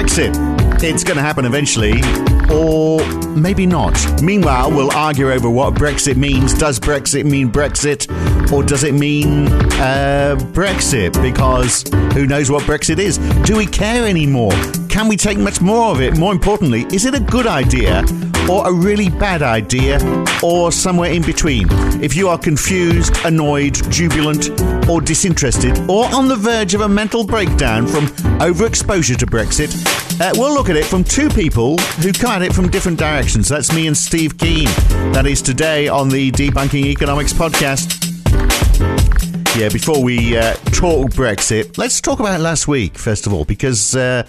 Brexit. It's going to happen eventually, or maybe not. Meanwhile, we'll argue over what Brexit means. Does Brexit mean Brexit, or does it mean uh, Brexit? Because who knows what Brexit is? Do we care anymore? Can we take much more of it? More importantly, is it a good idea or a really bad idea or somewhere in between? If you are confused, annoyed, jubilant, or disinterested, or on the verge of a mental breakdown from overexposure to Brexit, uh, we'll look at it from two people who come at it from different directions. That's me and Steve Keen. That is today on the Debunking Economics podcast. Yeah, before we uh, talk Brexit, let's talk about last week, first of all, because uh,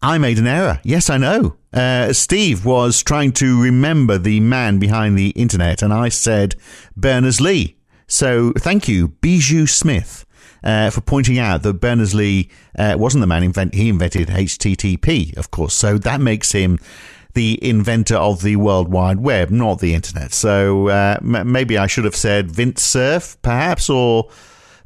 I made an error. Yes, I know. Uh, Steve was trying to remember the man behind the internet, and I said Berners Lee. So thank you, Bijou Smith. Uh, for pointing out that Berners Lee uh, wasn't the man invent he invented HTTP, of course. So that makes him the inventor of the World Wide Web, not the internet. So uh, m- maybe I should have said Vint Cerf, perhaps, or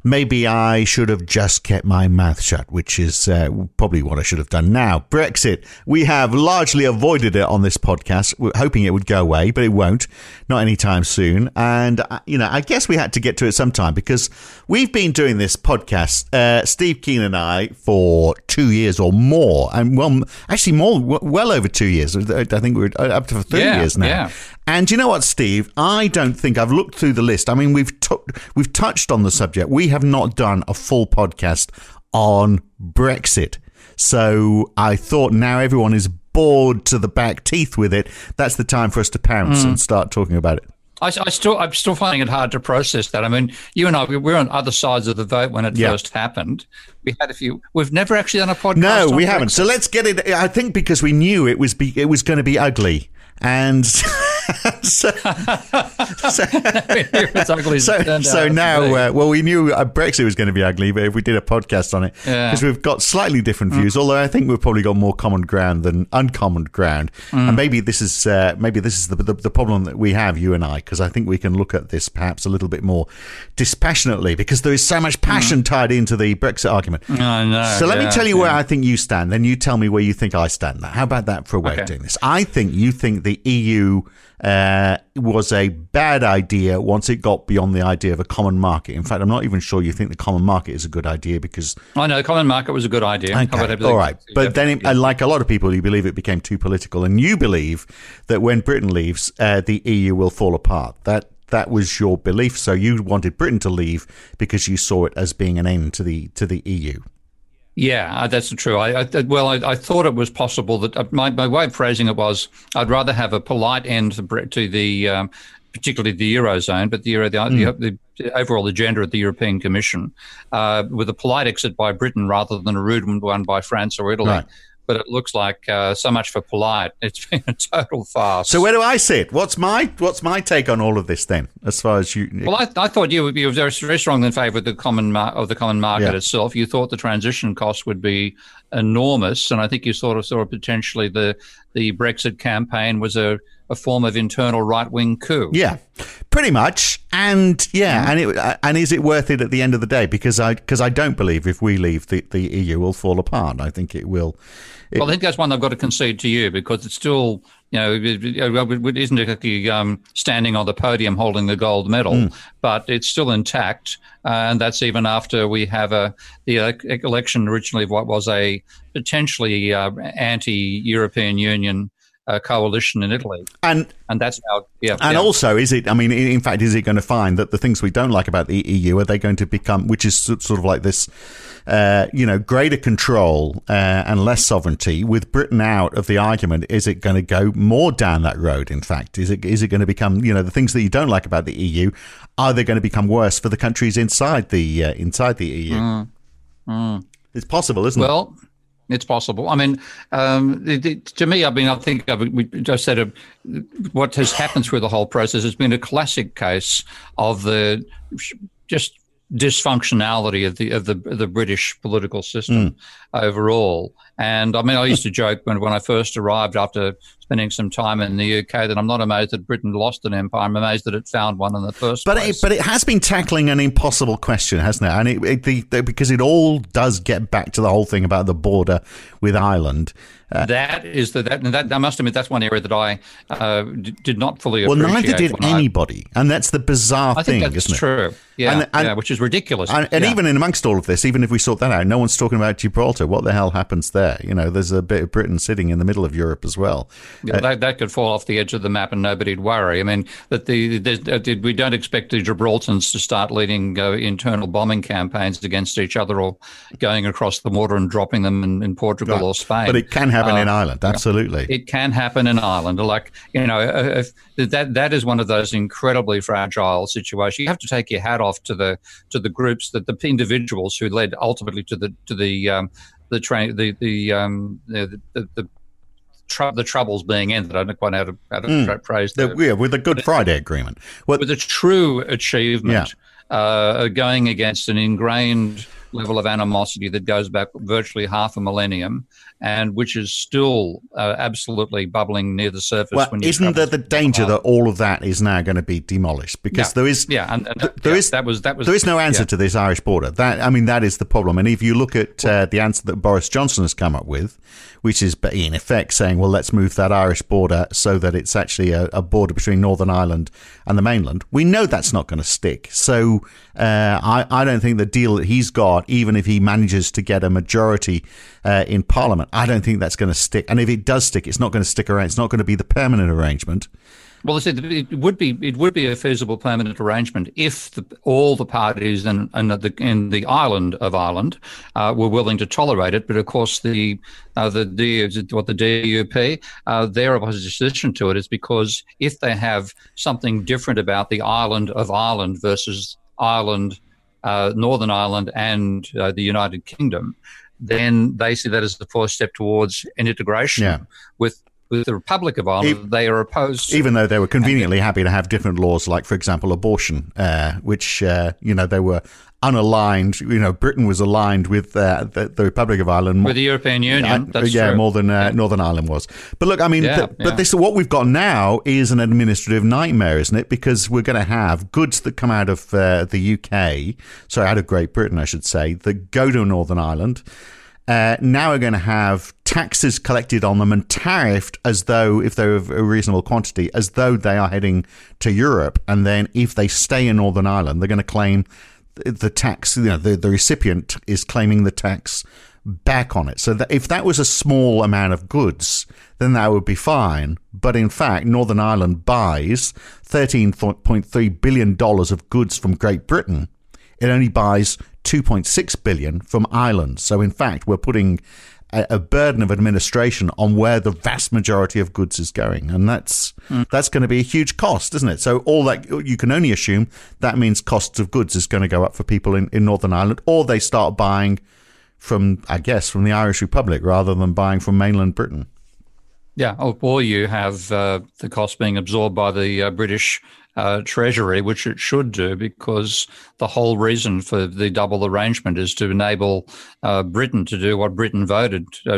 maybe I should have just kept my mouth shut, which is uh, probably what I should have done. Now, Brexit. We have largely avoided it on this podcast, We're hoping it would go away, but it won't, not anytime soon. And, uh, you know, I guess we had to get to it sometime because we've been doing this podcast, uh, Steve Keen and I, for two years or more. And, well, actually, more, well over two years. I think we're up to three Yeah, years now. yeah. And you know what, Steve? I don't think I've looked through the list. I mean, we've t- we've touched on the subject. We have not done a full podcast on Brexit. So I thought now everyone is bored to the back teeth with it. That's the time for us to pounce hmm. and start talking about it. I, I still, I'm still finding it hard to process that. I mean, you and I, we were on other sides of the vote when it Yeah. first happened. We had a few. We've never actually done a podcast. No, we haven't. Brexit. So let's get it. I think because we knew it was be, it was going to be ugly, and so, so, ugly. so, so now, uh, well, we knew uh, Brexit was going to be ugly, but if we did a podcast on it, Yeah. Mm. because we've got slightly different views, although I think we've probably got more common ground than uncommon ground, Mm. and maybe this is uh, maybe this is the, the the problem that we have, you and I, because I think we can look at this perhaps a little bit more dispassionately, because there is so much passion tied into the Brexit argument. I know. So let me tell you yeah. where I think you stand. Then you tell me where you think I stand. How about that for a way Okay. of doing this? I think you think the EU uh, was a bad idea once it got beyond the idea of a common market. In fact, I'm not even sure you think the common market is a good idea because I know. The common market was a good idea. Okay, all right. But then, it, like a lot of people, you believe it became too political, and you believe that when Britain leaves, uh, the EU will fall apart. That that was your belief. So you wanted Britain to leave because you saw it as being an end to the to the EU. Yeah, uh, that's true. I, I well, I, I thought it was possible that uh, my, my way of phrasing it was I'd rather have a polite end to, to the um, particularly the eurozone, but the euro the, the, the overall agenda of the European Commission uh, with a polite exit by Britain rather than a rude one by France or Italy. Right. But it looks like uh, so much for polite. It's been a total farce. So where do I sit? What's my what's my take on all of this then? As far as you, Well, I, I thought you, you were very, very strongly in favour of the common mar- of the common market Yeah. itself. You thought the transition cost would be enormous, and I think you sort of saw potentially the the Brexit campaign was a, a form of internal right wing coup. yeah, pretty much. And yeah, Mm-hmm. and it uh, and is it worth it at the end of the day? Because I because I don't believe if we leave the, the EU will fall apart. I think it will. Well, I think that's one I've got to concede to you because it's still, you know, it isn't exactly um, standing on the podium holding the gold medal, Mm. but it's still intact, uh, and that's even after we have a the election originally of what was a potentially uh, anti-European Union uh, coalition in Italy, and and that's now, yeah, And yeah. also, is it? I mean, in fact, is it going to find that the things we don't like about the EU are they going to become, which is sort of like this, uh, you know, greater control uh, and less sovereignty with Britain out of the argument? Is it going to go more down that road? In fact, is it is it going to become, you know, the things that you don't like about the EU are they going to become worse for the countries inside the uh, inside the EU? Mm. It's possible, isn't well, it? Well, it's possible. I mean, um, it, it, to me, I mean, I think I've, we just said uh, what has happened through the whole process has been a classic case of the just dysfunctionality of the of the the British political system mm. Overall. And I mean, I used to joke when when I first arrived after spending some time in the UK that I'm not amazed that Britain lost an empire. I'm amazed that it found one in the first but place. It, but it has been tackling an impossible question, hasn't it? And it, it the, the, because it all does get back to the whole thing about the border with Ireland. Uh, that is the that, that I must admit that's one area that I uh, d- did not fully well, neither did anybody, I, and that's the bizarre I thing, think that's true. Yeah, and, and, yeah, which is ridiculous. And, and yeah. even in amongst all of this, even if we sort that out, no one's talking about Gibraltar. What the hell happens there? You know, there's a bit of Britain sitting in the middle of Europe as well. Yeah, uh, that, that could fall off the edge of the map and nobody'd worry. I mean, that the, the we don't expect the Gibraltarians to start leading uh, internal bombing campaigns against each other or going across the water and dropping them in, in Portugal right. or Spain. But it can happen uh, in Ireland, absolutely. It can happen in Ireland. Like you know, if, that that is one of those incredibly fragile situations. You have to take your hat off to the to the groups that the individuals who led ultimately to the to the um, the train the the um, the, the, the tr- the troubles being ended. I don't know quite how to, how to mm. phrase that. Yeah, with the Good Friday Agreement. What, with a true achievement yeah. uh, going against an ingrained level of animosity that goes back virtually half a millennium and which is still uh, absolutely bubbling near the surface. Well, isn't there the danger that all of that is now going to be demolished? Because yeah. there is, yeah, and, and th- there yeah, is, that was that was there is no answer yeah. to this Irish border. That I mean, that is the problem. And if you look at uh, the answer that Boris Johnson has come up with, which is in effect saying, well, let's move that Irish border so that it's actually a, a border between Northern Ireland and the mainland. We know that's not going to stick. So uh, I, I don't think the deal that he's got, even if he manages to get a majority uh, in Parliament, I don't think that's going to stick. And if it does stick, it's not going to stick around. It's not going to be the permanent arrangement. Well, it would be it would be a feasible permanent arrangement if the, all the parties in, in, the, in the island of Ireland uh, were willing to tolerate it. But of course, the uh, the what the DUP uh, their opposition to it is because if they have something different about the island of Ireland versus Ireland, uh, Northern Ireland, and uh, the United Kingdom, then they see that as the first step towards an integration yeah. with with the Republic of Ireland, they are opposed. Even though they were conveniently happy to have different laws, like, for example, abortion, uh, which, uh, you know, they were unaligned. You know, Britain was aligned with uh, the, the, Republic of Ireland. With the European Union. That's yeah, true. more than uh, yeah. Northern Ireland was. But look, I mean, yeah, the, but this what we've got now is an administrative nightmare, isn't it? Because we're going to have goods that come out of uh, the UK, sorry, out of Great Britain, I should say, that go to Northern Ireland uh, now are going to have taxes collected on them and tariffed as though, if they're of a reasonable quantity, as though they are heading to Europe. And then if they stay in Northern Ireland, they're going to claim the tax, you know, the, the recipient is claiming the tax back on it. So that if that was a small amount of goods, then that would be fine. But in fact, Northern Ireland buys $13.3 billion of goods from Great Britain. It only buys 2.6 billion from Ireland. So in fact, we're putting a, a, burden of administration on where the vast majority of goods is going, and that's mm. that's going to be a huge cost, isn't it? So all that you can only assume that means costs of goods is going to go up for people in, in Northern Ireland, or they start buying from, I guess, from the Irish Republic rather than buying from mainland Britain. Yeah, or you have uh, the cost being absorbed by the uh, British uh, Treasury, which it should do, because the whole reason for the double arrangement is to enable uh, Britain to do what Britain voted, uh,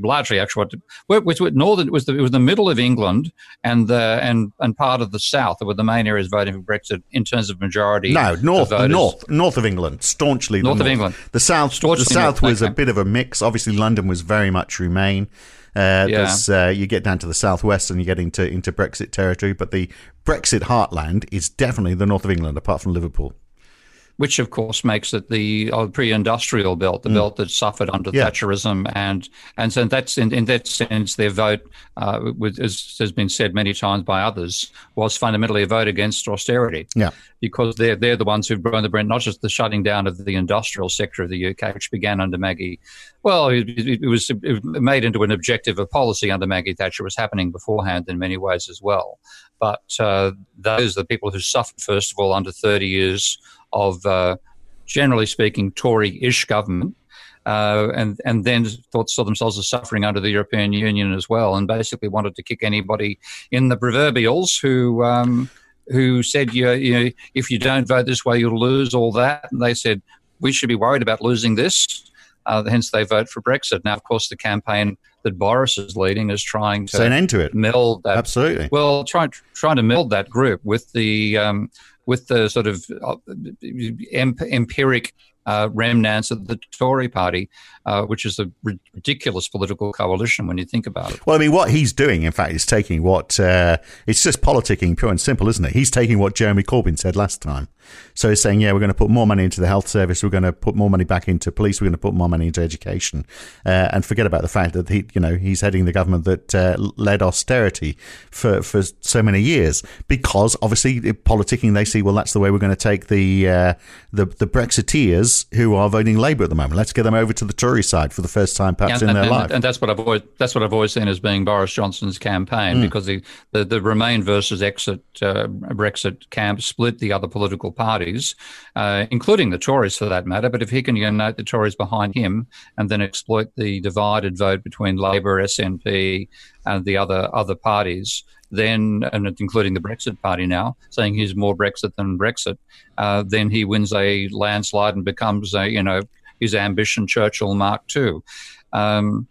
largely actually what was northern it was the, it was the middle of England and the and and part of the south that were the main areas voting for Brexit in terms of majority. No, north, north, north of England, staunchly north, north. of England. The south, staunchly the south was okay. a bit of a mix. Obviously, London was very much Remain. Uh, yeah. Uh, you get down to the southwest and you get into into Brexit territory, but the Brexit heartland is definitely the north of England, apart from Liverpool which of course makes it the uh, pre-industrial belt, the mm. belt that suffered under yeah. Thatcherism, and and so that's in, in that sense their vote, uh, with, as has been said many times by others, was fundamentally a vote against austerity. Yeah, because they're they're the ones who've burned the brand, not just the shutting down of the industrial sector of the UK, which began under Maggie. Well, it, it, was it made into an objective of policy under Maggie Thatcher. It was happening beforehand in many ways as well. But uh, those are the people who suffered first of all under 30 years of, uh, generally speaking, Tory-ish government uh, and and then thought saw themselves as suffering under the European Union as well, and basically wanted to kick anybody in the proverbials who. Um, who said, you, you know, if you don't vote this way, you'll lose all that. And they said, we should be worried about losing this. Uh, hence, they vote for Brexit. Now, of course, the campaign that Boris is leading is trying to Say an end to it. meld that. Absolutely. Well, trying trying to meld that group with the um, with the sort of uh, empiric uh, remnants of the Tory party, uh, which is a ridiculous political coalition when you think about it. Well, I mean, what he's doing, in fact, is taking what uh, it's just politicking, pure and simple, isn't it? He's taking what Jeremy Corbyn said last time. So he's saying, yeah, we're going to put more money into the health service, we're going to put more money back into police, we're going to put more money into education, uh, and forget about the fact that he, you know, he's heading the government that uh, led austerity for for so many years. Because obviously, politicking, they see, well, that's the way we're going to take the uh, the the Brexiteers who are voting Labour at the moment. Let's get them over to the Tory side for the first time, perhaps and, in their and, life. And that's what I've always that's what I've always seen as being Boris Johnson's campaign Mm. because the, the the Remain versus exit uh, Brexit camp split the other political parties, uh, including the Tories for that matter. But if he can unite the Tories behind him and then exploit the divided vote between Labor, SNP, and the other other parties, then and including the Brexit party now, saying he's more Brexit than Brexit, uh, then he wins a landslide and becomes a you know his ambition Churchill Mark II. Um,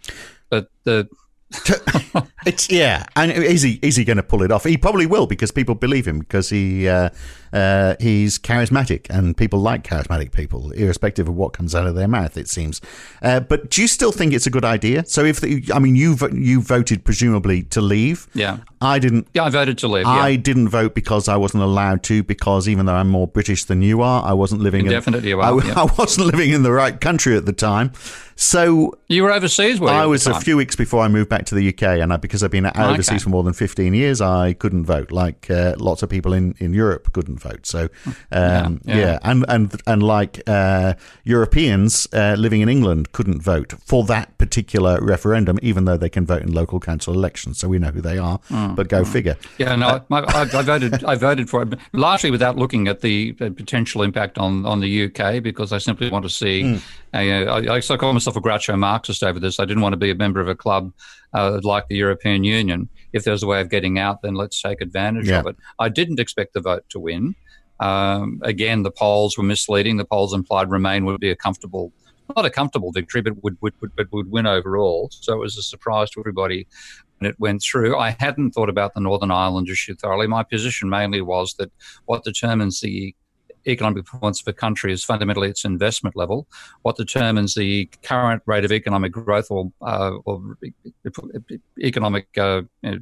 but the It's yeah, and is he is he going to pull it off? He probably will because people believe him because he uh, uh, he's charismatic and people like charismatic people, irrespective of what comes out of their mouth. It seems. Uh, but do you still think it's a good idea? So if the, I mean you vo- you voted presumably to leave. Yeah. I didn't. yeah, I voted to leave. Yeah. I didn't vote because I wasn't allowed to. Because even though I'm more British than you are, I wasn't living. in, Definitely you I, are, yeah. I wasn't living in the right country at the time. So you were overseas, were you? I was a few weeks before I moved back to the UK, and I, because I've been out Okay. overseas for more than 15 years, I couldn't vote. Like uh, lots of people in, in Europe couldn't vote. So, um, yeah, Yeah, yeah. and and and like uh, Europeans uh, living in England couldn't vote for that particular referendum, even though they can vote in local council elections. So we know who they are. Mm, but go figure. Yeah, no, I, I, I voted. I voted for it largely without looking at the uh, potential impact on, on the UK because I simply want to see. Uh, I, I so call myself a Groucho Marxist over this. I didn't want to be a member of a club uh, like the European Union. If there's a way of getting out, then let's take advantage Yeah. of it. I didn't expect the vote to win. Um, again, the polls were misleading. The polls implied Remain would be a comfortable, not a comfortable victory, but would would, would, but would win overall. So it was a surprise to everybody when it went through. I hadn't thought about the Northern Ireland issue thoroughly. My position mainly was that what determines the economic performance of a country is fundamentally its investment level. What determines the current rate of economic growth or, uh, or economic uh, you know,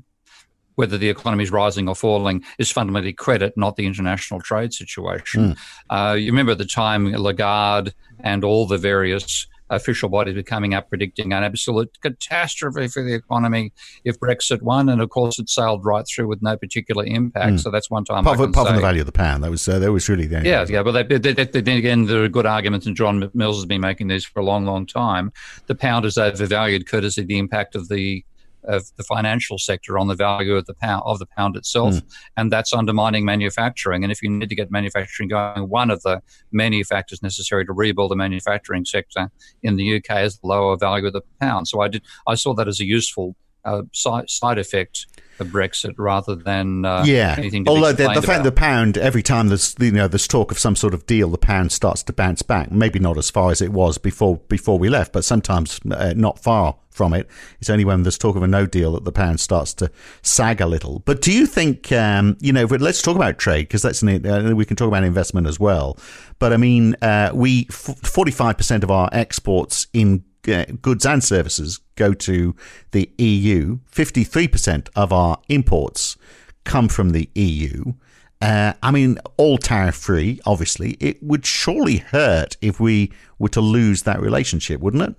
whether the economy is rising or falling is fundamentally credit, not the international trade situation. Uh, you remember at the time Lagarde and all the various official bodies were coming up predicting an absolute catastrophe for the economy if Brexit won, and of course it sailed right through with no particular impact. So that's one time. Apart from, apart from the value of the pound, that was uh, that was really the yeah, yeah, but they, they, they, then again, there are good arguments, and John Mills has been making these for a long, long time. The pound is overvalued, courtesy of the impact of the of the financial sector on the value of the pound of the pound itself, hmm. and that's undermining manufacturing. And if you need to get manufacturing going, one of the many factors necessary to rebuild the manufacturing sector in the UK is the lower value of the pound. So I did, I saw that as a useful uh, side, side effect of Brexit rather than uh, yeah. anything. To Although the, the fact the pound every time there's you know there's talk of some sort of deal, the pound starts to bounce back. Maybe not as far as it was before before we left, but sometimes uh, not far from it. It's only when there's talk of a no deal that the pound starts to sag a little. But do you think um, you know? Let's talk about trade because that's an, uh, we can talk about investment as well. But I mean, uh, we forty five percent of our exports in uh, goods and services go to the EU. 53% of our imports come from the EU. Uh, I mean, all tariff free, obviously. It would surely hurt if we were to lose that relationship, wouldn't it?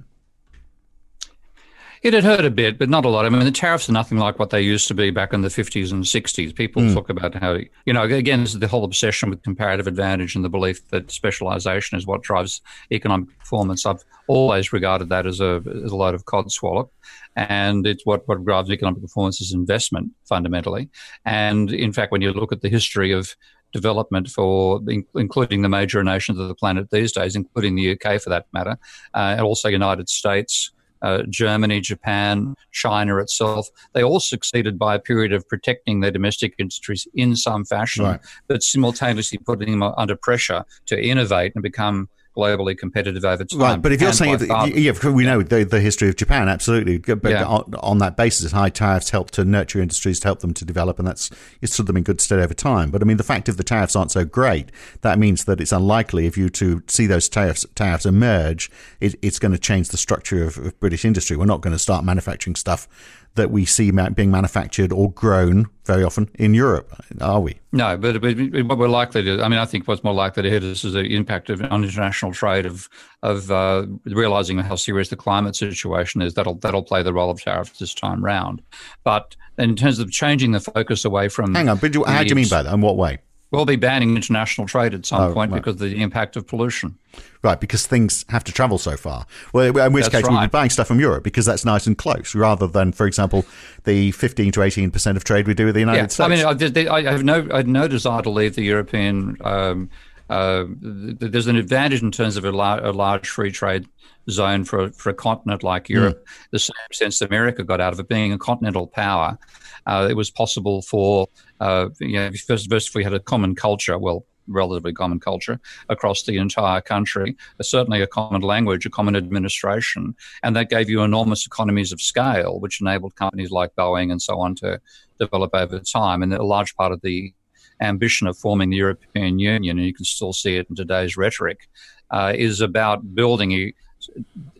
It had hurt a bit, but not a lot. I mean, the tariffs are nothing like what they used to be back in the 50s and 60s. People talk about how, you know, again, this is the whole obsession with comparative advantage and the belief that specialization is what drives economic performance. I've always regarded that as a, as a load of codswallop. And it's what, what drives economic performance is investment, fundamentally. And in fact, when you look at the history of development for including the major nations of the planet these days, including the UK for that matter, uh, and also United States. Uh, Germany, Japan, China itself, they all succeeded by a period of protecting their domestic industries in some fashion, right. but simultaneously putting them under pressure to innovate and become globally competitive over time. Right, but if you're saying, that, yeah, we know the, the history of Japan, absolutely. But yeah. on, on, that basis, high tariffs help to nurture industries, to help them to develop, and that's it's stood them in good stead over time. But I mean, the fact if the tariffs aren't so great, that means that it's unlikely if you to see those tariffs tariffs emerge, it, it's going to change the structure of, of British industry. We're not going to start manufacturing stuff that we see being manufactured or grown very often in Europe, are we? No, but, but what we're likely to, I mean, I think what's more likely to hit us is the impact of on international trade of of uh, realizing how serious the climate situation is. That'll that'll play the role of tariffs this time round. But in terms of changing the focus away from, hang on, but how do you mean by that? In what way? We'll be banning international trade at some oh, point right. because of the impact of pollution. Right, because things have to travel so far. Well, in which that's case right. we'll be buying stuff from Europe because that's nice and close, rather than, for example, the 15 to 18 percent of trade we do with the United yeah. States. I mean, I, have no, I have no desire to leave the European. Um, uh, there's an advantage in terms of a, lar- a large free trade zone for for a continent like Europe. Mm. The same sense America got out of it, being a continental power. Uh, it was possible for uh, you know, first, first, if we had a common culture, well, relatively common culture across the entire country, certainly a common language, a common administration, and that gave you enormous economies of scale, which enabled companies like Boeing and so on to develop over time. And a large part of the ambition of forming the European Union, and you can still see it in today's rhetoric, uh, is about building a,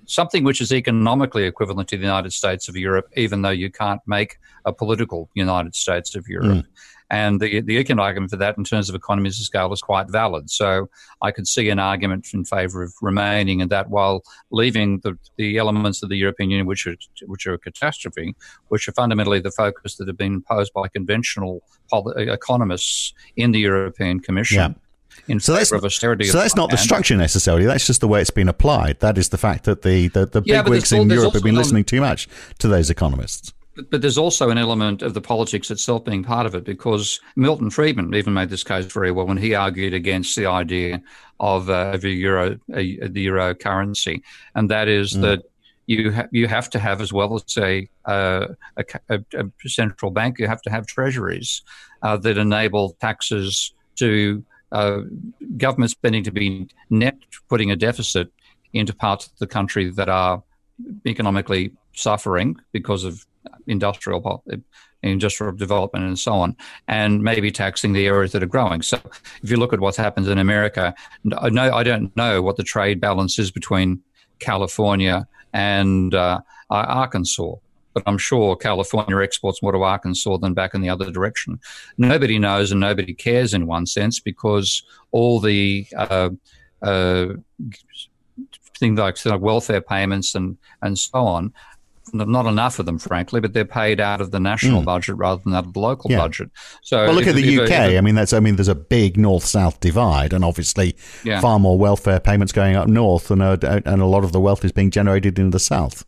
something which is economically equivalent to the United States of Europe, even though you can't make a political United States of Europe. Mm. And the, the economic argument for that in terms of economies of scale is quite valid. So I could see an argument in favour of remaining in that while leaving the, the elements of the European Union which are, which are a catastrophe, which are fundamentally the focus that have been imposed by conventional economists in the European Commission. Yeah in so that's, of austerity. So that's not the structure necessarily. That's just the way it's been applied. That is the fact that the the, the yeah, big wigs in Europe have been listening too much to those economists. But, but, there's also an element of the politics itself being part of it because Milton Friedman even made this case very well when he argued against the idea of, uh, of a euro, a, the euro currency, and that is mm. that you ha- you have to have as well as say uh, a, a, a, central bank, you have to have treasuries uh, that enable taxes to uh, government spending to be net putting a deficit into parts of the country that are economically suffering because of industrial industrial development and so on, and maybe taxing the areas that are growing. So, if you look at what's happened in America, no, I don't know what the trade balance is between California and uh, Arkansas but I'm sure California exports more to Arkansas than back in the other direction. Nobody knows and nobody cares in one sense because all the uh, uh, things like, like welfare payments and, and so on not enough of them, frankly, but they're paid out of the national mm. budget rather than out of the local yeah. budget. So, well, look if, at the UK. I mean, that's I mean, there's a big north-south divide, and obviously, yeah. far more welfare payments going up north, and a, and a lot of the wealth is being generated in the south.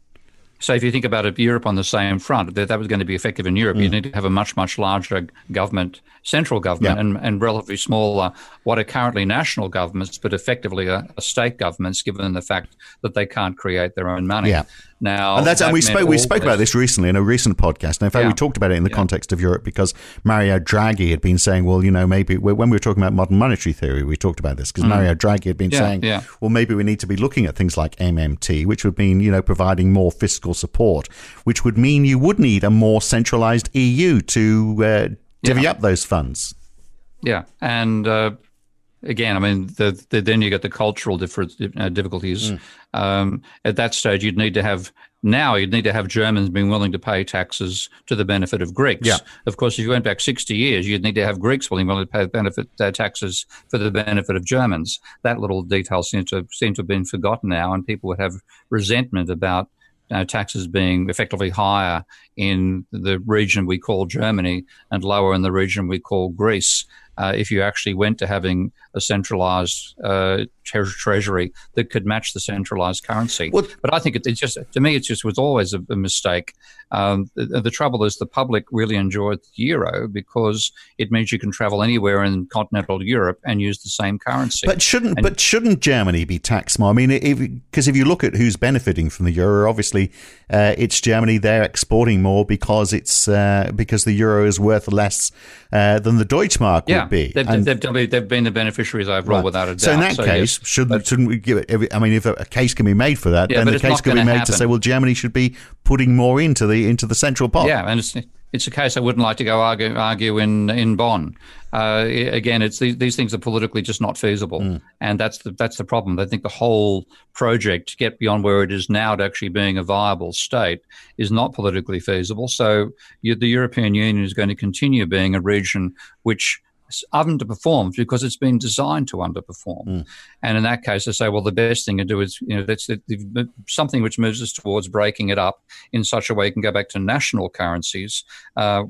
So if you think about it, Europe on the same front, that, that was going to be effective in Europe. Mm. You need to have a much, much larger government, central government, yeah. and, and relatively smaller, what are currently national governments, but effectively a, a state governments, given the fact that they can't create their own money. Yeah. Now, and that's that and we spoke we spoke about this recently in a recent podcast. And in fact, yeah. we talked about it in the yeah. context of Europe because Mario Draghi had been saying, well, you know, maybe when we were talking about modern monetary theory, we talked about this because mm. Mario Draghi had been yeah, saying, well, maybe we need to be looking at things like MMT, which would mean you know providing more fiscal support, which would mean you would need a more centralized EU to uh, divvy up those funds. Yeah, and. Uh, again, I mean, the, the, then you get the cultural difference, uh, difficulties. Mm. Um, at that stage, you'd need to have now you'd need to have Germans being willing to pay taxes to the benefit of Greeks. Yeah. Of course, if you went back 60 years, you'd need to have Greeks willing, willing to pay benefit uh, taxes for the benefit of Germans. That little detail seems to seem to have been forgotten now, and people would have resentment about uh, taxes being effectively higher in the region we call Germany and lower in the region we call Greece uh, if you actually went to having a centralized uh, tre- treasury that could match the centralized currency. Well- but I think it, it's just to me, it just was always a, a mistake. Um, the, the trouble is the public really enjoyed the euro because it means you can travel anywhere in continental Europe and use the same currency. But shouldn't And- but shouldn't Germany be taxed more? I mean, because if, you look at who's benefiting from the euro, obviously uh, it's Germany. They're exporting more because it's uh, because the euro is worth less uh, than the Deutschmark yeah, would be. they've, And- they've, they've, they've been the beneficiaries overall Right. without a doubt. So in that So, case, yes, shouldn't shouldn't we give it? Every, I mean, if a, a case can be made for that, Yeah, then the case can be made to say, well, Germany should be putting more into the into the central pot. Yeah, and it's it's a case I wouldn't like to go argue argue in in Bonn. Uh, again, it's these, these things are politically just not feasible, Hmm. and that's the that's the problem. I think the whole project to get beyond where it is now to actually being a viable state is not politically feasible. So you, the European Union is going to continue being a region which underperforms because it's been designed to underperform. And in that case, I say, well, the best thing to do is, you know, that's the, the, something which moves us towards breaking it up in such a way you can go back to national currencies. Uh,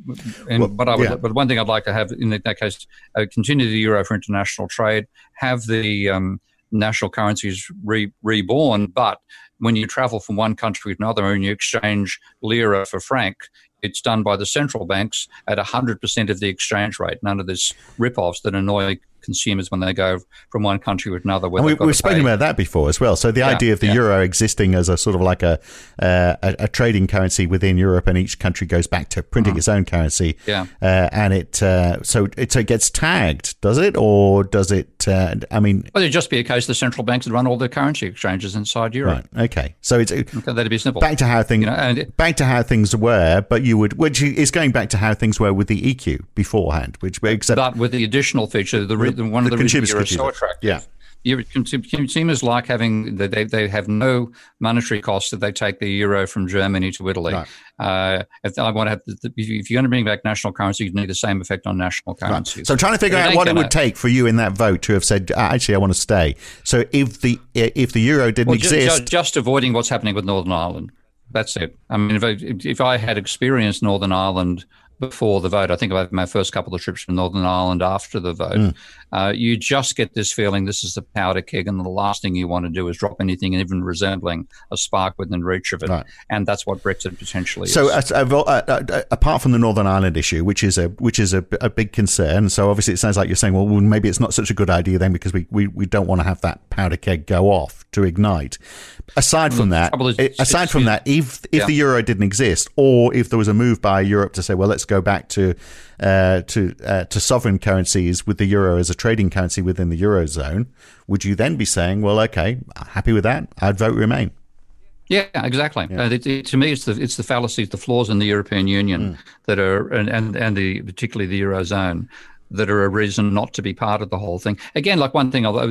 and Well, but I would, yeah. but one thing I'd like to have in that case, uh, continue the euro for international trade, have the um, national currencies re- reborn, but when you travel from one country to another and you exchange lira for franc, it's done by the central banks at 100% of the exchange rate. None of this rip-offs that annoy consumers when they go from one country to another. And we, to spoken about that before as well. So the Yeah, idea of the yeah. euro existing as a sort of like a, uh, a a trading currency within Europe, and each country goes back to printing its own currency. Yeah. Uh, and it uh, so it, so it gets tagged, does it, or does it? Uh, I mean, Well, it'd just be a case the central banks would run all the currency exchanges inside Europe. right? Okay. So it's Okay, that'd be simple. back to how things You know, it- back to how things were, but you would which is going back to how things were with the ECU beforehand, which except but with the additional feature, the, re- The- one of the the reasons consumers you're so attractive. Yeah. You, cons- consumers like having they they they have no monetary cost if they take the euro from Germany to Italy. Right. Uh, if I want to have, the, if you- if you're going to bring back national currency, you need the same effect on national currencies. So I'm trying to figure out what it gonna- would take for you in that vote to have said, "Ah, actually, I want to stay. So if the if the euro didn't Well, exist, just avoiding what's happening with Northern Ireland. That's it. I mean, if I, if I had experienced Northern Ireland before the vote, I think about my first couple of trips to Northern Ireland after the vote, Hmm. uh, you just get this feeling this is the powder keg, and the last thing you want to do is drop anything even resembling a spark within reach of it. Right. And that's what Brexit potentially So, is. uh, uh, uh, uh, apart from the Northern Ireland issue, which is a which is a, a big concern, so obviously it sounds like you're saying, well, well, maybe it's not such a good idea then because we, we, we don't want to have that powder keg go off to ignite. Aside from that, trouble eh, aside from that, if if Yeah. the euro didn't exist, or if there was a move by Europe to say, well, let's go back to uh, to uh, to sovereign currencies with the euro as a trading currency within the eurozone, would you then be saying, well, okay, happy with that, I'd vote Remain? Yeah, exactly. Uh, it, it- to me, it's the it's the fallacies, the flaws in the European Union that are, and, and and the particularly the eurozone, that are a reason not to be part of the whole thing. Again, like one thing, I'll, uh,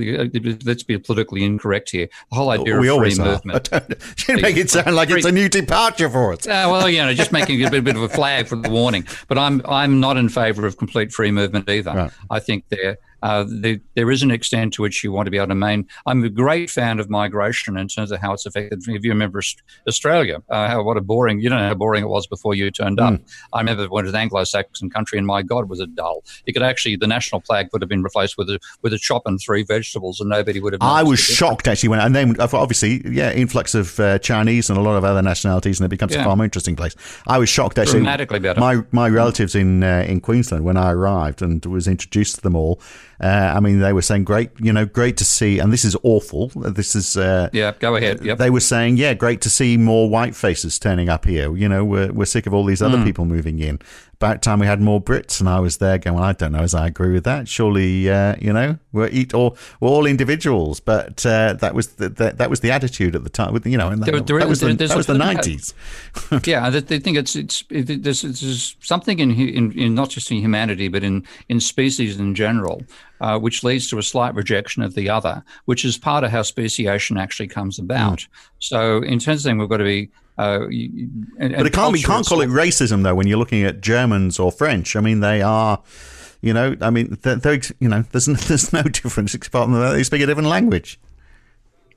let's be politically incorrect here. The whole idea we of free movement. you make it sound like it's a new departure for us. Uh, well, you know, just making a bit, bit of a flag for the warning. But I'm I'm not in favour of complete free movement either. Right. I think there uh, there, there is an extent to which you want to be able to main. I'm a great fan of migration in terms of how it's affected. If you remember Australia, uh, how what a boring you don't know how boring it was before you turned up. Hmm. I remember when it was an Anglo-Saxon country, and my God, was it dull. You could actually the national flag would have been replaced with a with a chop and three vegetables, and nobody would have. I was the shocked actually when, and then obviously, yeah, influx of uh, Chinese and a lot of other nationalities, and it becomes a far more interesting place. I was shocked actually. Dramatically better. My my relatives in uh, in Queensland when I arrived and was introduced to them all. Uh, I mean, they were saying, "Great, you know, great to see," and this is awful. This is uh, Yeah, go ahead. Yep. they were saying, "Yeah, great to see more white faces turning up here." You know, we're we're sick of all these other people moving in. About time we had more Brits, and I was there going, well, "I don't know as I agree with that. Surely, uh, you know, we're eat all we're all individuals." But uh, that was the, the, that was the attitude at the time. With you know, and that, There- there that was the, that was the nineties. yeah, they, think it's it's it, there's, there's something in, in in not just in humanity but in in species in general, uh, which leads to a slight rejection of the other, which is part of how speciation actually comes about. So, in terms of saying we've got to be. Uh, you- you- and, But it can't we can't call it racism though when you're looking at Germans or French. I mean, they are. You know, I mean, they're, they're, you know, there's no, there's no difference apart from that they speak a different language.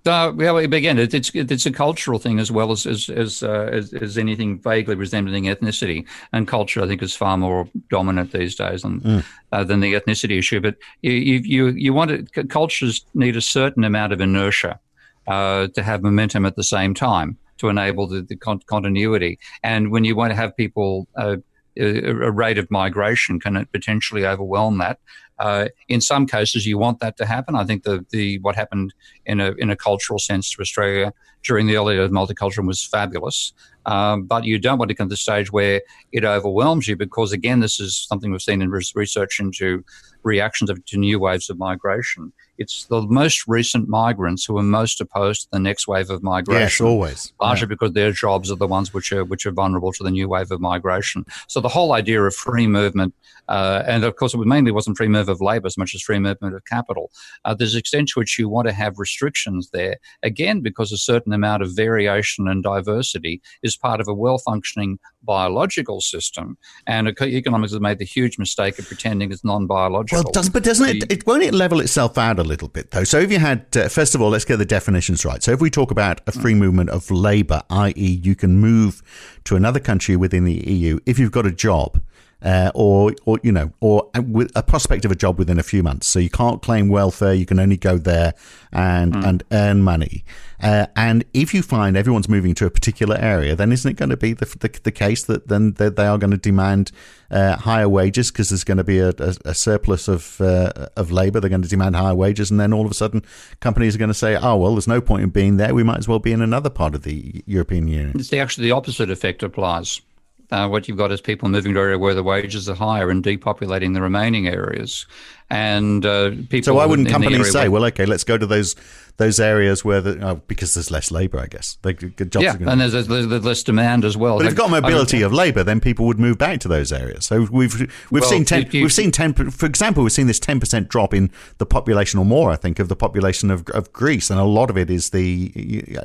Uh, well, again, it, it's it's a cultural thing as well as as as, uh, as, as anything vaguely resembling ethnicity. And culture, I think, is far more dominant these days than mm. uh, than the ethnicity issue. But you you you want it, cultures need a certain amount of inertia uh, to have momentum at the same time to enable the, the con- continuity. And when you want to have people uh, a rate of migration can potentially overwhelm that. Uh, in some cases, you want that to happen. I think the, the what happened in a in a cultural sense to Australia during the early days of multiculturalism was fabulous. Um, but you don't want to come to the stage where it overwhelms you because, again, this is something we've seen in research into reactions of, to new waves of migration. It's the most recent migrants who are most opposed to the next wave of migration. Yes, always. Largely yeah. because their jobs are the ones which are which are vulnerable to the new wave of migration. So the whole idea of free movement, uh, and of course, it mainly wasn't free movement of labour as much as free movement of capital. Uh, there's an extent to which you want to have restrictions there, again, because a certain amount of variation and diversity is part of a well functioning biological system. And economics has made the huge mistake of pretending it's non biological. Well, does, but doesn't it, it, won't it level itself out a little bit, though? So if you had, uh, first of all, let's get the definitions right. So if we talk about a free movement of labour, i.e., you can move to another country within the EU if you've got a job uh, or or you know, or with a prospect of a job within a few months. So you can't claim welfare; you can only go there and mm. and earn money. Uh, and if you find everyone's moving to a particular area, then isn't it going to be the the, the case that then they, they are going to demand uh, higher wages because there's going to be a, a, a surplus of uh, of labour? They're going to demand higher wages, and then all of a sudden, companies are going to say, "Oh well, there's no point in being there. We might as well be in another part of the European Union." It's the, actually the opposite effect applies uh, what you've got is people moving to area where the wages are higher and depopulating the remaining areas. And uh, people. So why wouldn't companies say, "Well, okay, let's go to those those areas where the oh, because there's less labour, I guess. They, jobs yeah, and there's, there's, there's, less demand as well. But if you've got mobility of labour, then people would move back to those areas. So we've we've well, seen ten. You, we've seen ten. For example, we've seen this ten percent drop in the population or more. I think of the population of, of Greece, and a lot of it is the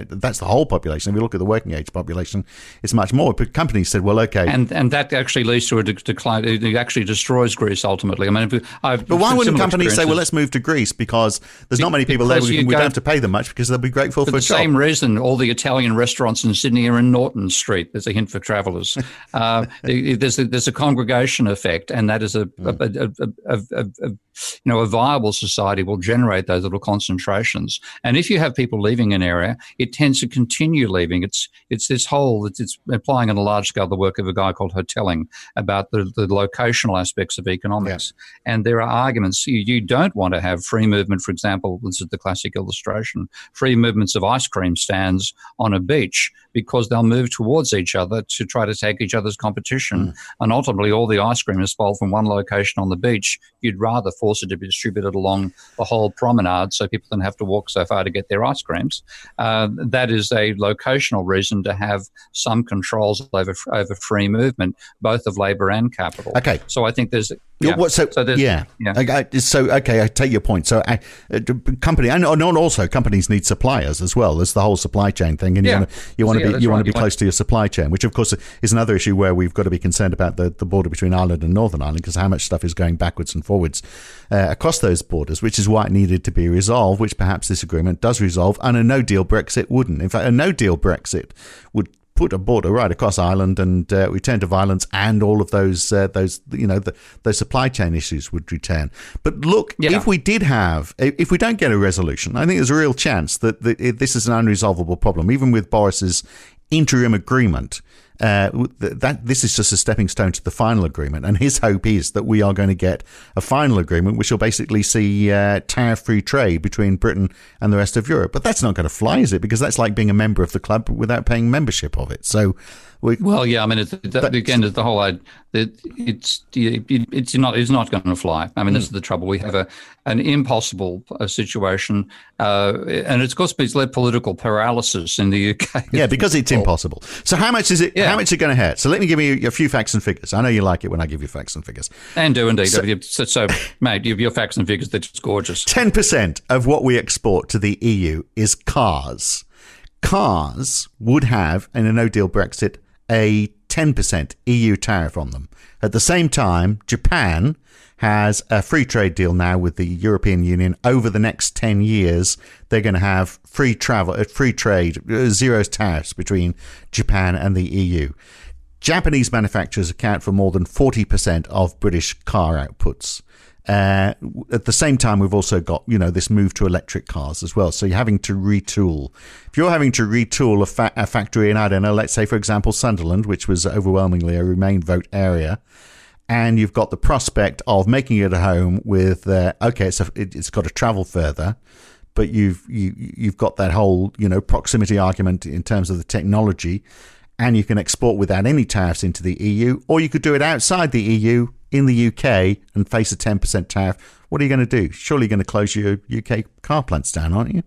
that's the whole population. If you look at the working age population, it's much more. But companies said, well, okay, and and that actually leads to a decline. It actually destroys Greece ultimately. I mean, I've, but why wouldn't companies say, well, let's move to Greece because there's not many people there. We, we don't to pay them much because they'll be grateful for, for the job. same reason. All the Italian restaurants in Sydney are in Norton Street. There's a hint for travellers. uh, there's a, there's a congregation effect, and that is a, mm. a, a, a, you know a viable society will generate those little concentrations. And if you have people leaving an area, it tends to continue leaving. It's it's this whole it's, it's applying on a large scale the work of a guy called Hotelling about the, the locational aspects of economics. Yeah. And there are arguments you, you don't want to have free movement, for example. This is the classic illustration: free movements of ice cream stands on a beach because they'll move towards each other to try to take each other's competition. Mm. And ultimately, all the ice cream is spoiled from one location on the beach. You'd rather force it to be distributed along the whole promenade so people don't have to walk so far to get their ice creams. Uh, that is a locational reason to have some controls over, over free movement, both of labour and capital. Okay. So I think there's yeah. What, so, so yeah. yeah. Okay, so okay, I take your point. So uh, company and, and also companies need suppliers as well. There's the whole supply chain thing, and yeah. you want to want be you right. want to be close to your supply chain, which of course is another issue where we've got to be concerned about the, the border between Ireland and Northern Ireland because how much stuff is going backwards and forwards uh, across those borders, which is why it needed to be resolved. Which perhaps this agreement does resolve, and a No Deal Brexit wouldn't. In fact, a No Deal Brexit would put a border right across Ireland and uh, return to violence, and all of those uh, those you know the, those supply chain issues would return. But look, yeah. if we did have, if we don't get a resolution, I think there's a real chance that, that this is an unresolvable problem, even with Boris's interim agreement uh, that this is just a stepping stone to the final agreement, and his hope is that we are going to get a final agreement, which will basically see uh, tariff-free trade between Britain and the rest of Europe. But that's not going to fly, is it? Because that's like being a member of the club without paying membership of it. So we, well, yeah, I mean, it's, that, again, it's the whole idea that it's it's not it's not going to fly. I mean, this mm. is the trouble. We have a an impossible uh, situation, uh, and it's caused it's led political paralysis in the UK. Yeah, because it's impossible. So, how much is it? Yeah. How much is it going to hurt? So, let me give you a few facts and figures. I know you like it when I give you facts and figures. And do indeed. So, so, so mate, you have your facts and figures. They're just gorgeous. Ten percent of what we export to the EU is cars. Cars would have, in a no deal Brexit, a 10% EU tariff on them. At the same time, Japan has a free trade deal now with the European Union. Over the next 10 years, they're going to have free travel, uh, free trade, uh, zero tariffs between Japan and the EU. Japanese manufacturers account for more than 40% of British car outputs. Uh, at the same time, we've also got you know this move to electric cars as well. So you're having to retool. If you're having to retool a, fa- a factory in I don't know, let's say for example Sunderland, which was overwhelmingly a Remain vote area, and you've got the prospect of making it a home with uh, okay, it's a, it, has got to travel further, but you've you, you've got that whole you know proximity argument in terms of the technology, and you can export without any tariffs into the EU, or you could do it outside the EU in the UK and face a 10% tariff, what are you going to do? Surely you're going to close your UK car plants down, aren't you?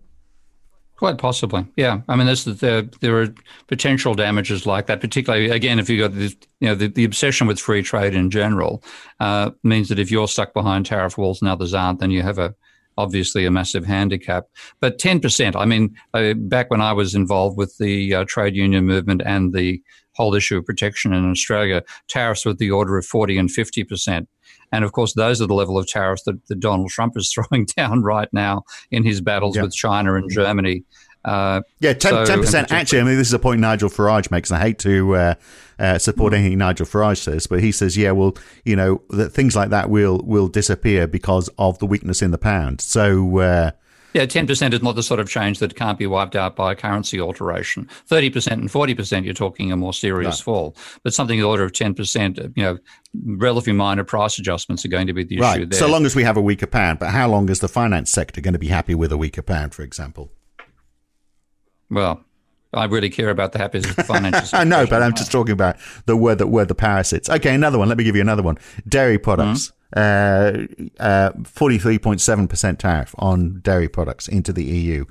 Quite possibly, yeah. I mean, there's there there are potential damages like that. Particularly, again, if you got this, you know, the, the obsession with free trade in general uh, means that if you're stuck behind tariff walls and others aren't, then you have a obviously a massive handicap. But 10%, I mean, uh, back when I was involved with the uh, trade union movement and the whole issue of protection in Australia, tariffs with the order of 40 and 50%. And of course, those are the level of tariffs that, that Donald Trump is throwing down right now in his battles with China and Germany. Uh, yeah, 10, so, percent Actually, I mean, this is a point Nigel Farage makes, and I hate to uh, uh, support anything Nigel Farage says, but he says, yeah, well, you know, that things like that will will disappear because of the weakness in the pound. So, uh, yeah, 10% is not the sort of change that can't be wiped out by a currency alteration. 30% and 40%, you're talking a more serious no. fall. But something in the order of 10%, you know, relatively minor price adjustments are going to be the right. issue there. So long as we have a weaker pound. But how long is the finance sector going to be happy with a weaker pound, for example? Well, I really care about the happiness of the financial I know, but I'm just talking about the word that where the power sits. Okay, another one. Let me give you another one. Dairy products. Mm-hmm. Uh, uh, 43.7% tariff on dairy products into the EU.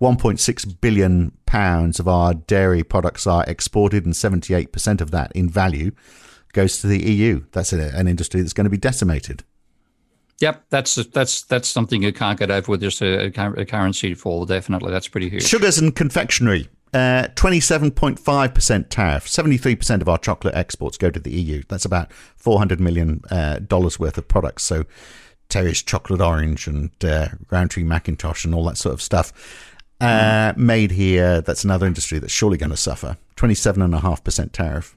1.6 billion pounds of our dairy products are exported, and 78% of that in value goes to the EU. That's a, an industry that's going to be decimated. Yep, that's that's that's something you can't get over with just a, a currency fall. Definitely, that's pretty huge. Sugars and confectionery. Uh, 27.5% tariff. 73% of our chocolate exports go to the EU. That's about $400 million uh, worth of products. So, Terry's Chocolate Orange and uh, Rowntree Mackintosh and all that sort of stuff uh, mm. made here. That's another industry that's surely going to suffer. 27.5% tariff.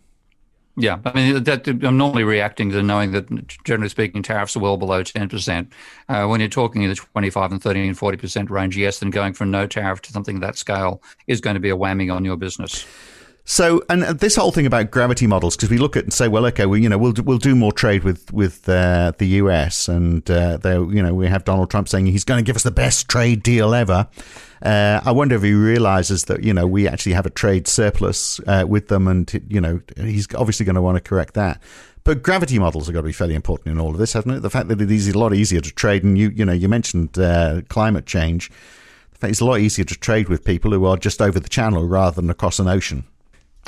Yeah, I mean, that, I'm normally reacting to knowing that, generally speaking, tariffs are well below 10%. Uh, when you're talking in the 25 and 30 and 40% range, yes, then going from no tariff to something that scale is going to be a whammy on your business. So, and this whole thing about gravity models, because we look at and say, well, okay, we you know we'll we'll do more trade with with uh, the US, and uh, they you know we have Donald Trump saying he's going to give us the best trade deal ever. Uh, I wonder if he realizes that you know we actually have a trade surplus uh, with them, and you know he's obviously going to want to correct that. But gravity models have got to be fairly important in all of this, haven't it? The fact that it is a lot easier to trade, and you you know you mentioned uh, climate change. It's a lot easier to trade with people who are just over the channel rather than across an ocean.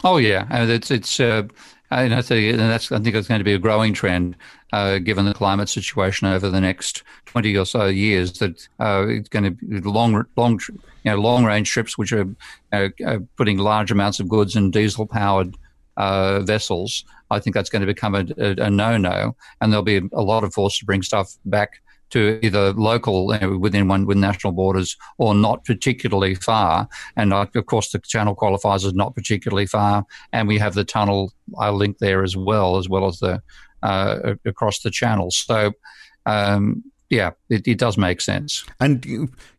Oh yeah, it's it's. Uh, I, and that's I think it's going to be a growing trend, uh, given the climate situation over the next twenty or so years. That uh, it's going to be long, long, you know, long range trips, which are, uh, putting large amounts of goods in diesel powered uh, vessels. I think that's going to become a, a, a no no, and there'll be a lot of force to bring stuff back to either local you know, within one with national borders or not particularly far. And uh, of course, the channel qualifies as not particularly far, and we have the tunnel uh, link there as well, as well as the uh, across the channel. So. Um, yeah, it, it, does make sense. And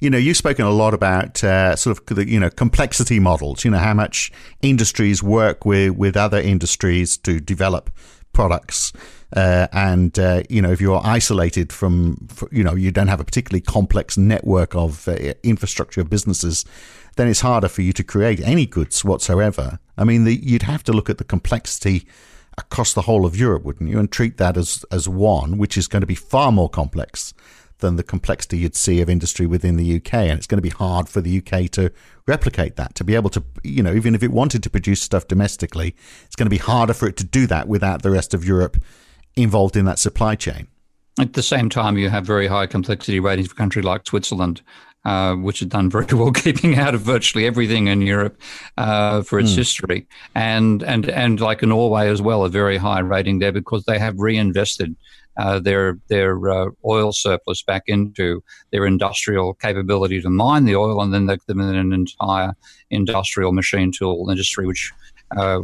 you, know, you've spoken a lot about uh, sort of the, you know complexity models. You know how much industries work with with other industries to develop products. Uh, and uh, you know, if you're isolated from, you know, you don't have a particularly complex network of uh, infrastructure of businesses, then it's harder for you to create any goods whatsoever. I mean, the, you'd have to look at the complexity across the whole of Europe, wouldn't you, and treat that as as one, which is going to be far more complex than the complexity you'd see of industry within the UK. And it's going to be hard for the UK to replicate that, to be able to, you know, even if it wanted to produce stuff domestically, it's going to be harder for it to do that without the rest of Europe involved in that supply chain. At the same time, you have very high complexity ratings for a country like Switzerland, uh, which has done very well keeping out of virtually everything in Europe uh, for its mm. history, and and and like Norway as well, a very high rating there because they have reinvested uh, their their uh, oil surplus back into their industrial capability to mine the oil, and then they them in an entire industrial machine tool industry, which uh,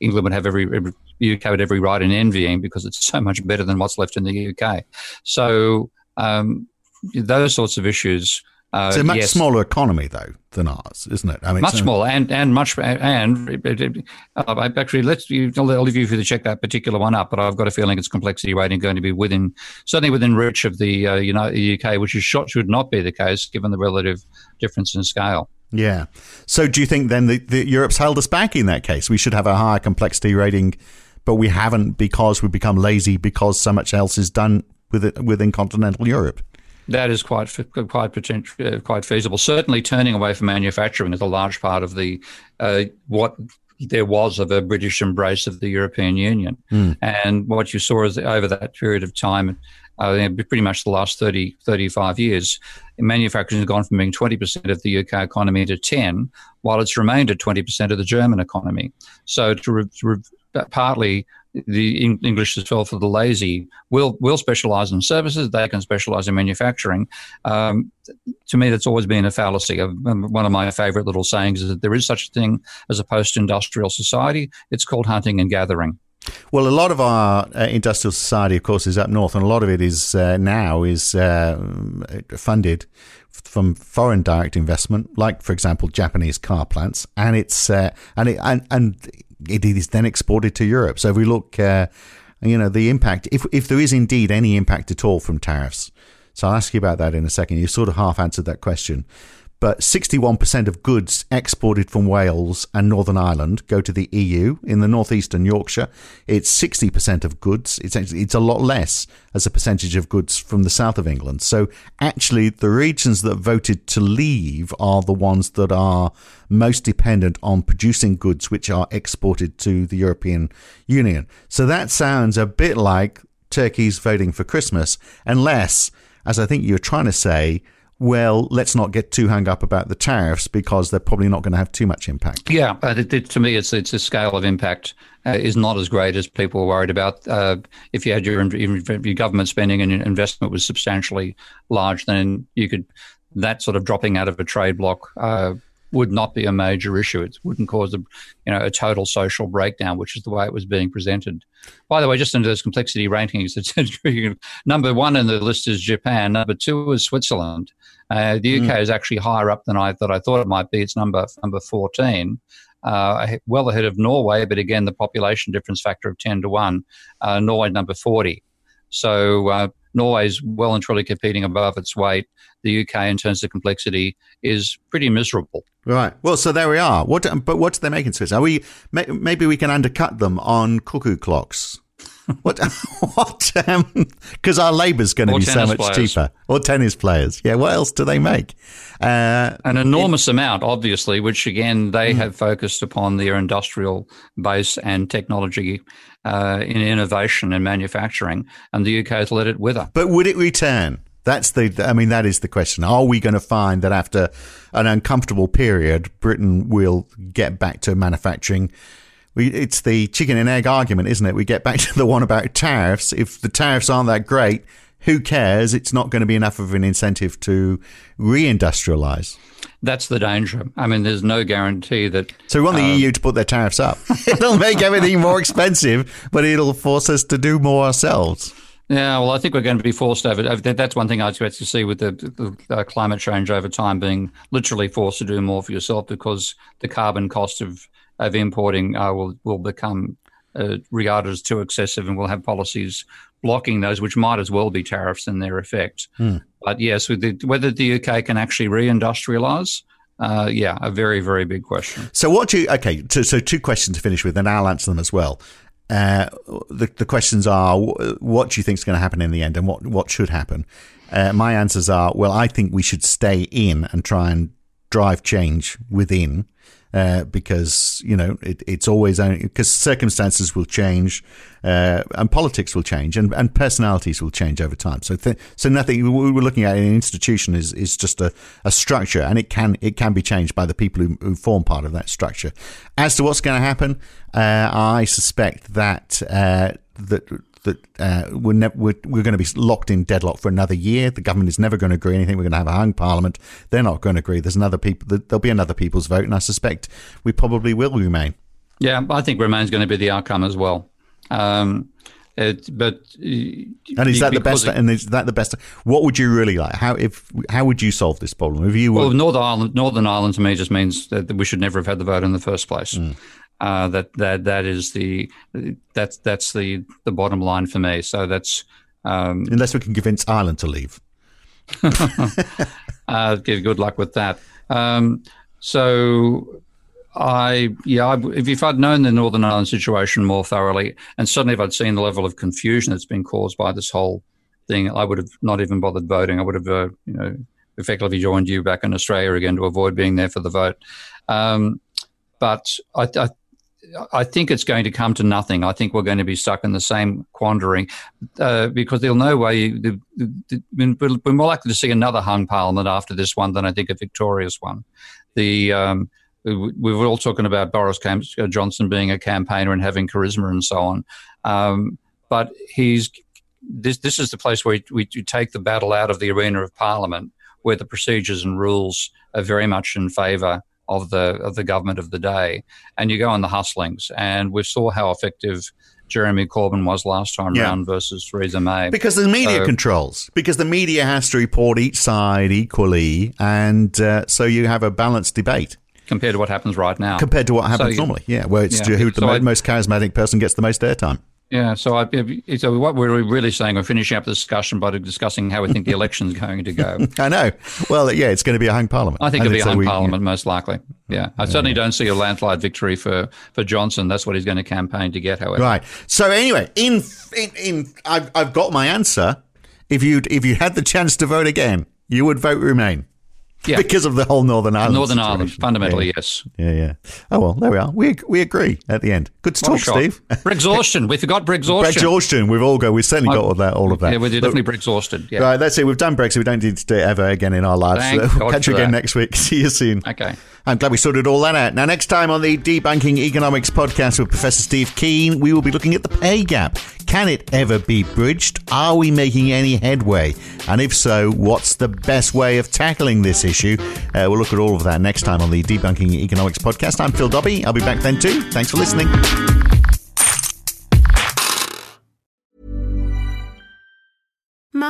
England would have every, every UK would every right in envying because it's so much better than what's left in the UK. So um, those sorts of issues. Uh, it's a much yes. smaller economy, though, than ours, isn't it? I mean, much smaller, and and much and uh, actually, let's you, I'll leave you to check that particular one up. But I've got a feeling its complexity rating going to be within certainly within reach of the uh, United UK, which is shot should not be the case given the relative difference in scale. Yeah. So, do you think then that Europe's held us back in that case? We should have a higher complexity rating, but we haven't because we've become lazy because so much else is done with within continental Europe. That is quite quite potential, uh, quite feasible. Certainly, turning away from manufacturing is a large part of the uh, what there was of a British embrace of the European Union. Mm. And what you saw is over that period of time, uh, pretty much the last 30, 35 years, manufacturing has gone from being 20% of the UK economy to 10, while it's remained at 20% of the German economy. So to, re- to re- partly the English as well for the lazy will will specialize in services. They can specialize in manufacturing. Um, to me, that's always been a fallacy. Um, one of my favorite little sayings is that there is such a thing as a post-industrial society. It's called hunting and gathering. Well, a lot of our uh, industrial society, of course, is up north, and a lot of it is uh, now is uh, funded from foreign direct investment, like, for example, Japanese car plants, and it's uh, and it, and and it is then exported to Europe. So if we look, uh, you know, the impact, if, if there is indeed any impact at all from tariffs, so I'll ask you about that in a second. You sort of half answered that question but 61% of goods exported from Wales and Northern Ireland go to the EU. In the northeastern Yorkshire, it's 60% of goods. It's it's a lot less as a percentage of goods from the south of England. So actually, the regions that voted to leave are the ones that are most dependent on producing goods which are exported to the European Union. So that sounds a bit like Turkey's voting for Christmas, unless, as I think you're trying to say, well, let's not get too hung up about the tariffs because they're probably not going to have too much impact. Yeah, it, it, to me, it's it's a scale of impact uh, is not as great as people were worried about. Uh, if you had your your government spending and investment was substantially large, then you could that sort of dropping out of a trade block. Uh, would not be a major issue. It wouldn't cause a, you know, a total social breakdown, which is the way it was being presented. By the way, just into those complexity rankings, number one in the list is Japan. Number two is Switzerland. Uh, the UK mm. is actually higher up than I thought I thought it might be. It's number number fourteen. Uh, well ahead of Norway, but again, the population difference factor of 10 to 1. Uh, Norway number 40. So uh, Norway's well and truly competing above its weight. The UK, in terms of complexity, is pretty miserable. Right. Well, so there we are. What? But what do they make in Swiss? Are we? Maybe we can undercut them on cuckoo clocks. what? what? Because um, our labour's going to be so much players. cheaper. Or tennis players. Yeah. What else do they make? Uh, An enormous it, amount, obviously, which again they mm. have focused upon their industrial base and technology uh, in innovation and manufacturing, and the UK has let it wither. But would it return? That's the, I mean, that is the question. Are we going to find that after an uncomfortable period, Britain will get back to manufacturing? We, it's the chicken and egg argument, isn't it? We get back to the one about tariffs. If the tariffs aren't that great, who cares? It's not going to be enough of an incentive to reindustrialize. That's the danger. I mean, there's no guarantee that. So we want the um, EU to put their tariffs up. it'll make everything more expensive, but it'll force us to do more ourselves. Yeah, well, I think we're going to be forced over. That's one thing I expect to see with the, the, the, climate change over time, being literally forced to do more for yourself because the carbon cost of of importing uh, will will become uh, regarded as too excessive, and we'll have policies blocking those, which might as well be tariffs in their effect. Mm. But yes, the, whether the UK can actually reindustrialise. Uh, yeah, a very, very big question. So, what do you, okay, so, so two questions to finish with, and I'll answer them as well. Uh, the, the questions are what do you think is going to happen in the end and what, what should happen? Uh, my answers are well, I think we should stay in and try and drive change within. Uh, because you know it, it's always because circumstances will change uh, and politics will change and, and personalities will change over time. So th- so nothing we we're looking at in an institution is is just a, a structure and it can it can be changed by the people who, who form part of that structure. As to what's going to happen, uh, I suspect that uh, that that uh, we're, ne- we're, we're going to be locked in deadlock for another year. The government is never going to agree anything. We're going to have a hung parliament. They're not going to agree. There's another people. There'll be another people's vote, and I suspect we probably will remain. Yeah, I think Remain's going to be the outcome as well. Um, it, but and is that the best? It, and is that the best? What would you really like? How if how would you solve this problem? If you were, well, Northern Ireland, Northern Ireland to me just means that we should never have had the vote in the first place. Mm. Uh, that that that is the that's that's the the bottom line for me. So that's um, unless we can convince Ireland to leave. uh, good luck with that. Um, so I yeah, I, if, if I'd known the Northern Ireland situation more thoroughly, and certainly if I'd seen the level of confusion that's been caused by this whole thing, I would have not even bothered voting. I would have uh, you know effectively joined you back in Australia again to avoid being there for the vote. Um, but I, I I think it's going to come to nothing. I think we're going to be stuck in the same quandary uh, because there'll no way. We're more likely to see another hung parliament after this one than I think a victorious one. The um, we were all talking about Boris Johnson being a campaigner and having charisma and so on, um, but he's this. This is the place where we, we take the battle out of the arena of Parliament, where the procedures and rules are very much in favour of the of the government of the day, and you go on the hustlings, and we saw how effective Jeremy Corbyn was last time yeah. round versus Theresa May. Because the media so, controls, because the media has to report each side equally, and uh, so you have a balanced debate. Compared to what happens right now. Compared to what happens so, normally, yeah, where it's yeah. who the so most charismatic person gets the most airtime. Yeah, so I, so what we're really saying, we're finishing up the discussion by discussing how we think the election's going to go. I know. Well, yeah, it's going to be a hung parliament. I think it'll be a hung we, parliament, yeah. most likely. Yeah, I certainly don't see a landslide victory for, for Johnson. That's what he's going to campaign to get. However, right. So anyway, in in, in I've I've got my answer. If you if you had the chance to vote again, you would vote Remain. Yeah. because of the whole Northern Ireland. Northern situation. Ireland, fundamentally, yeah. yes. Yeah, yeah. Oh well, there we are. We we agree at the end. Good to talk, Steve. Brexhaustion. We forgot Brexhaustion. Brexhaustion. We've all got. We've certainly got all that. All of that. Yeah, we're definitely Brexhausted. Yeah. Right. That's it. We've done Brexit. We don't need to do it ever again in our lives. So we'll catch you again that. next week. See you soon. Okay. I'm glad we sorted all that out. Now, next time on the Debunking Economics podcast with Professor Steve Keen, we will be looking at the pay gap. Can it ever be bridged? Are we making any headway? And if so, what's the best way of tackling this issue? Uh, we'll look at all of that next time on the Debunking Economics podcast. I'm Phil Dobbie. I'll be back then too. Thanks for listening.